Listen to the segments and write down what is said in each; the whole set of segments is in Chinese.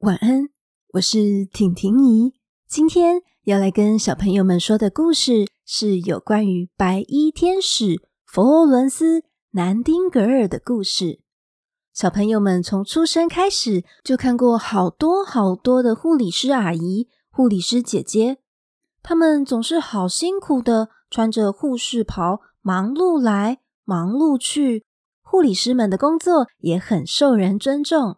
晚安，我是婷婷姨。今天要来跟小朋友们说的故事是有关于白衣天使佛罗伦斯·南丁格尔的故事。小朋友们从出生开始就看过好多好多的护理师阿姨、护理师姐姐，他们总是好辛苦的穿着护士袍，忙碌来忙碌去。护理师们的工作也很受人尊重。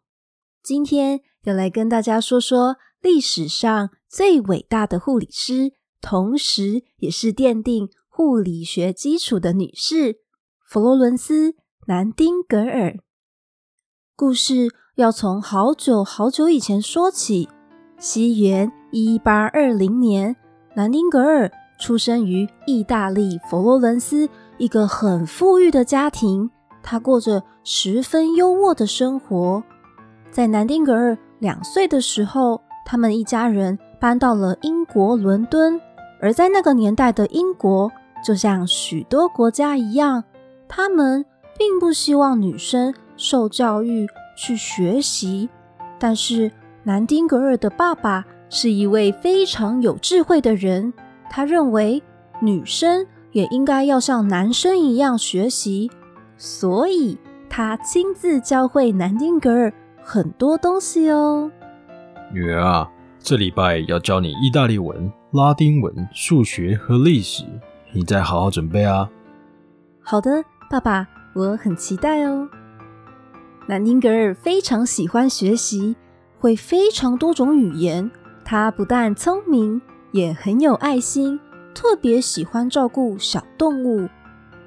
今天。要来跟大家说说历史上最伟大的护理师，同时也是奠定护理学基础的女士——佛罗伦斯·南丁格尔。故事要从好久好久以前说起。西元一八二零年，南丁格尔出生于意大利佛罗伦斯一个很富裕的家庭，她过着十分优渥的生活。在南丁格尔两岁的时候，他们一家人搬到了英国伦敦。而在那个年代的英国，就像许多国家一样，他们并不希望女生受教育去学习。但是南丁格尔的爸爸是一位非常有智慧的人，他认为女生也应该要像男生一样学习，所以他亲自教会南丁格尔。很多东西哦，女儿啊，这礼拜要教你意大利文、拉丁文、数学和历史，你再好好准备啊。好的，爸爸，我很期待哦。南丁格尔非常喜欢学习，会非常多种语言。他不但聪明，也很有爱心，特别喜欢照顾小动物。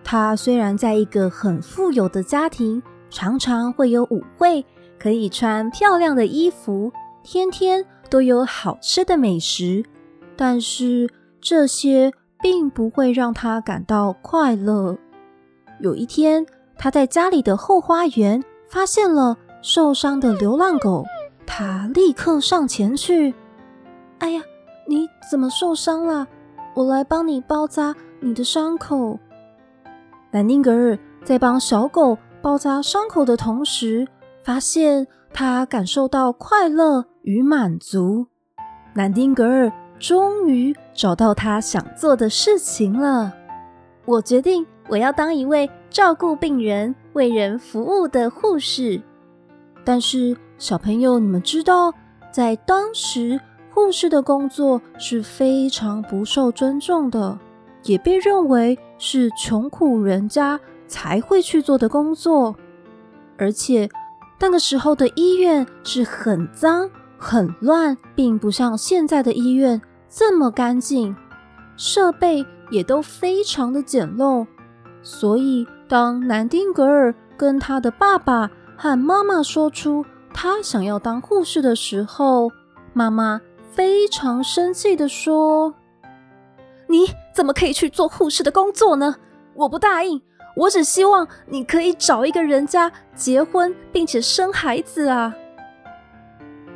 他虽然在一个很富有的家庭，常常会有舞会。可以穿漂亮的衣服，天天都有好吃的美食，但是这些并不会让他感到快乐。有一天，他在家里的后花园发现了受伤的流浪狗，他立刻上前去：“哎呀，你怎么受伤了？我来帮你包扎你的伤口。”南丁格尔在帮小狗包扎伤口的同时，发现他感受到快乐与满足。南丁格尔终于找到他想做的事情了。我决定我要当一位照顾病人、为人服务的护士。但是小朋友，你们知道，在当时，护士的工作是非常不受尊重的，也被认为是穷苦人家才会去做的工作，而且。那个时候的医院是很脏、很乱，并不像现在的医院这么干净，设备也都非常的简陋。所以，当南丁格尔跟他的爸爸和妈妈说出他想要当护士的时候，妈妈非常生气地说：“你怎么可以去做护士的工作呢？我不答应。”我只希望你可以找一个人家结婚，并且生孩子啊！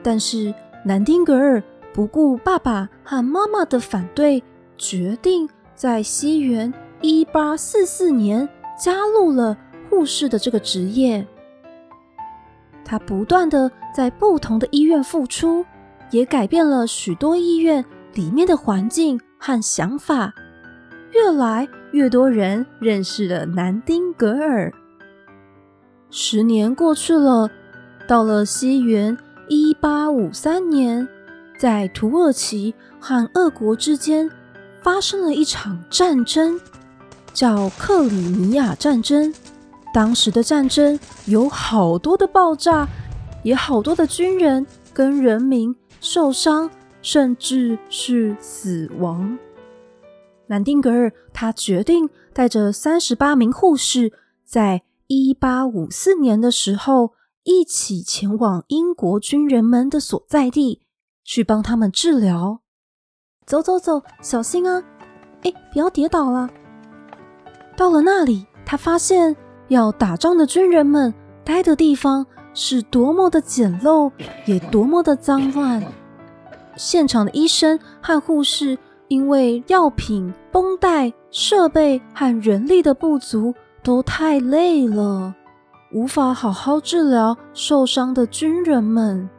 但是南丁格尔不顾爸爸和妈妈的反对，决定在西元一八四四年加入了护士的这个职业。他不断的在不同的医院付出，也改变了许多医院里面的环境和想法。越来越多人认识了南丁格尔。十年过去了，到了西元一八五三年，在土耳其和俄国之间发生了一场战争，叫克里米亚战争。当时的战争有好多的爆炸，也好多的军人跟人民受伤，甚至是死亡。南丁格尔，他决定带着三十八名护士，在一八五四年的时候，一起前往英国军人们的所在地，去帮他们治疗。走走走，小心啊！哎，不要跌倒了。到了那里，他发现要打仗的军人们待的地方是多么的简陋，也多么的脏乱。现场的医生和护士。因为药品、绷带、设备和人力的不足，都太累了，无法好好治疗受伤的军人们。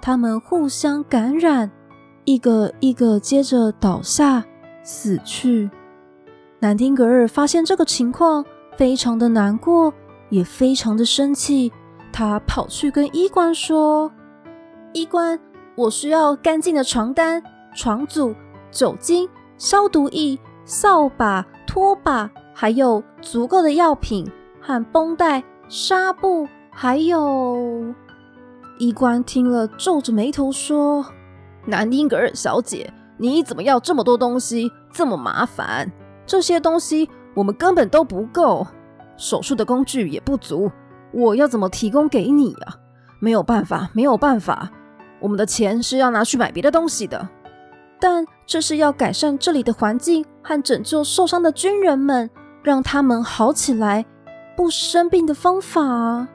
他们互相感染，一个一个接着倒下死去。南丁格尔发现这个情况，非常的难过，也非常的生气。他跑去跟医官说：“医官，我需要干净的床单、床组、酒精、消毒液、扫把、拖把，还有足够的药品和绷带、纱布，还有……”医官听了，皱着眉头说：“南丁格尔小姐，你怎么要这么多东西？这么麻烦？这些东西我们根本都不够，手术的工具也不足。”我要怎么提供给你啊？没有办法，没有办法。我们的钱是要拿去买别的东西的。但这是要改善这里的环境和拯救受伤的军人们，让他们好起来，不生病的方法啊。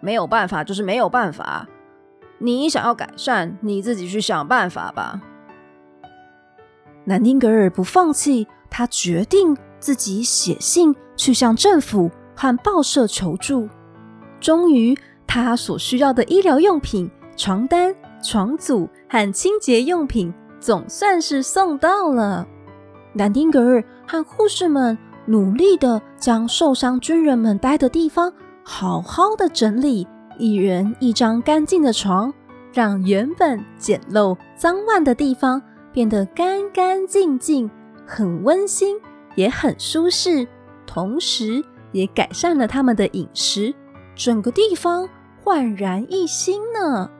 没有办法，就是没有办法。你想要改善，你自己去想办法吧。南丁格尔不放弃，他决定自己写信去向政府和报社求助。终于，他所需要的医疗用品、床单、床组和清洁用品总算是送到了。南丁格尔和护士们努力地将受伤军人们待的地方好好的整理，一人一张干净的床，让原本简陋脏乱的地方变得干干净净，很温馨，也很舒适，同时也改善了他们的饮食。整个地方焕然一新呢！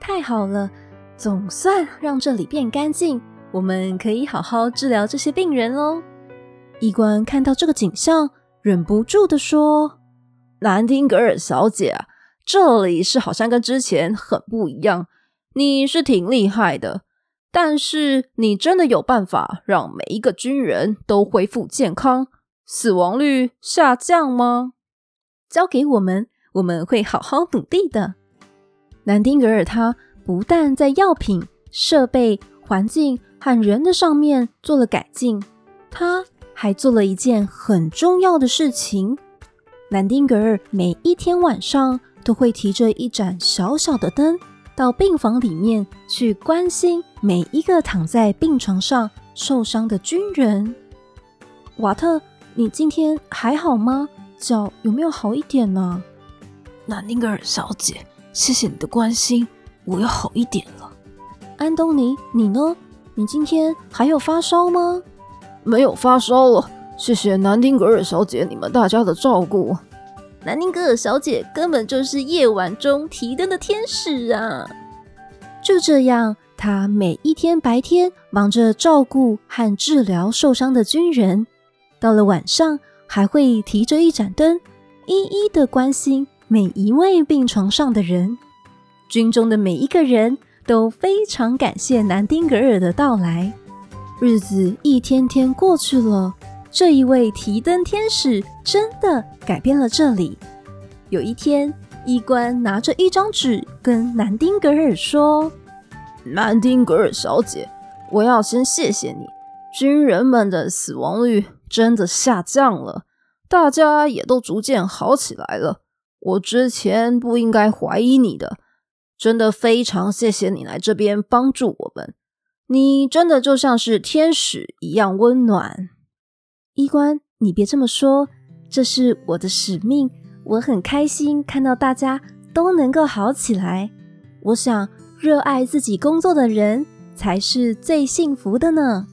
太好了，总算让这里变干净，我们可以好好治疗这些病人喽。医官看到这个景象，忍不住的说：“南丁格尔小姐啊，这里是好像跟之前很不一样。你是挺厉害的，但是你真的有办法让每一个军人都恢复健康，死亡率下降吗？”交给我们，我们会好好努力的。南丁格尔他不但在药品、设备、环境和人的上面做了改进，他还做了一件很重要的事情。南丁格尔每一天晚上都会提着一盏小小的灯，到病房里面去关心每一个躺在病床上受伤的军人。瓦特，你今天还好吗？脚有没有好一点呢？南丁格尔小姐，谢谢你的关心，我要好一点了。安东尼，你呢？你今天还有发烧吗？没有发烧了，谢谢南丁格尔小姐你们大家的照顾。南丁格尔小姐根本就是夜晚中提灯的天使啊！就这样，她每一天白天忙着照顾和治疗受伤的军人，到了晚上，还会提着一盏灯，一一的关心每一位病床上的人。军中的每一个人都非常感谢南丁格尔的到来。日子一天天过去了，这一位提灯天使真的改变了这里。有一天，医官拿着一张纸跟南丁格尔说：“南丁格尔小姐，我要先谢谢你，军人们的死亡率。”真的下降了，大家也都逐渐好起来了。我之前不应该怀疑你的，真的非常谢谢你来这边帮助我们。你真的就像是天使一样温暖。医官，你别这么说，这是我的使命。我很开心看到大家都能够好起来。我想，热爱自己工作的人才是最幸福的呢。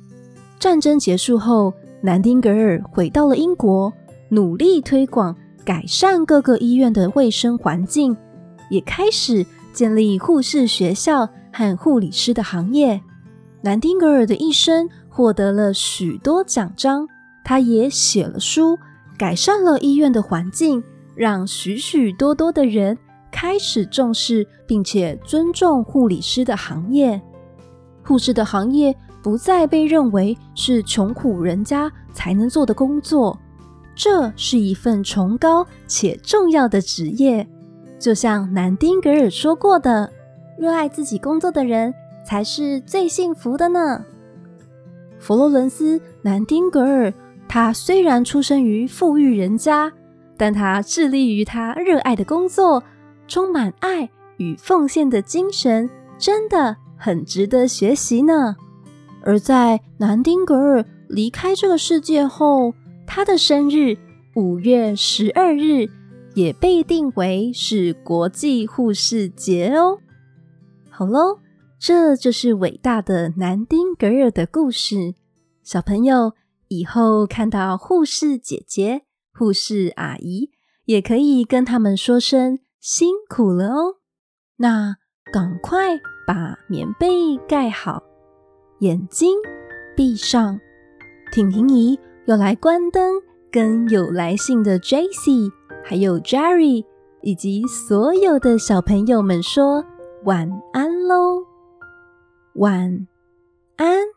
战争结束后。南丁格尔回到了英国，努力推广改善各个医院的卫生环境，也开始建立护士学校和护理师的行业。南丁格尔的一生获得了许多奖章，他也写了书，改善了医院的环境，让许许多多的人开始重视并且尊重护理师的行业。护士的行业。不再被认为是穷苦人家才能做的工作，这是一份崇高且重要的职业。就像南丁格尔说过的：“热爱自己工作的人才是最幸福的呢。”佛罗伦斯·南丁格尔，他虽然出生于富裕人家，但他致力于他热爱的工作，充满爱与奉献的精神真的很值得学习呢。而在南丁格尔离开这个世界后，他的生日五月十二日也被定为是国际护士节哦。好喽，这就是伟大的南丁格尔的故事。小朋友以后看到护士姐姐、护士阿姨，也可以跟他们说声辛苦了哦。那赶快把棉被盖好。眼睛闭上，婷婷姨要来关灯，跟有来信的 Jessie，还有 Jerry，以及所有的小朋友们说晚安喽，晚安。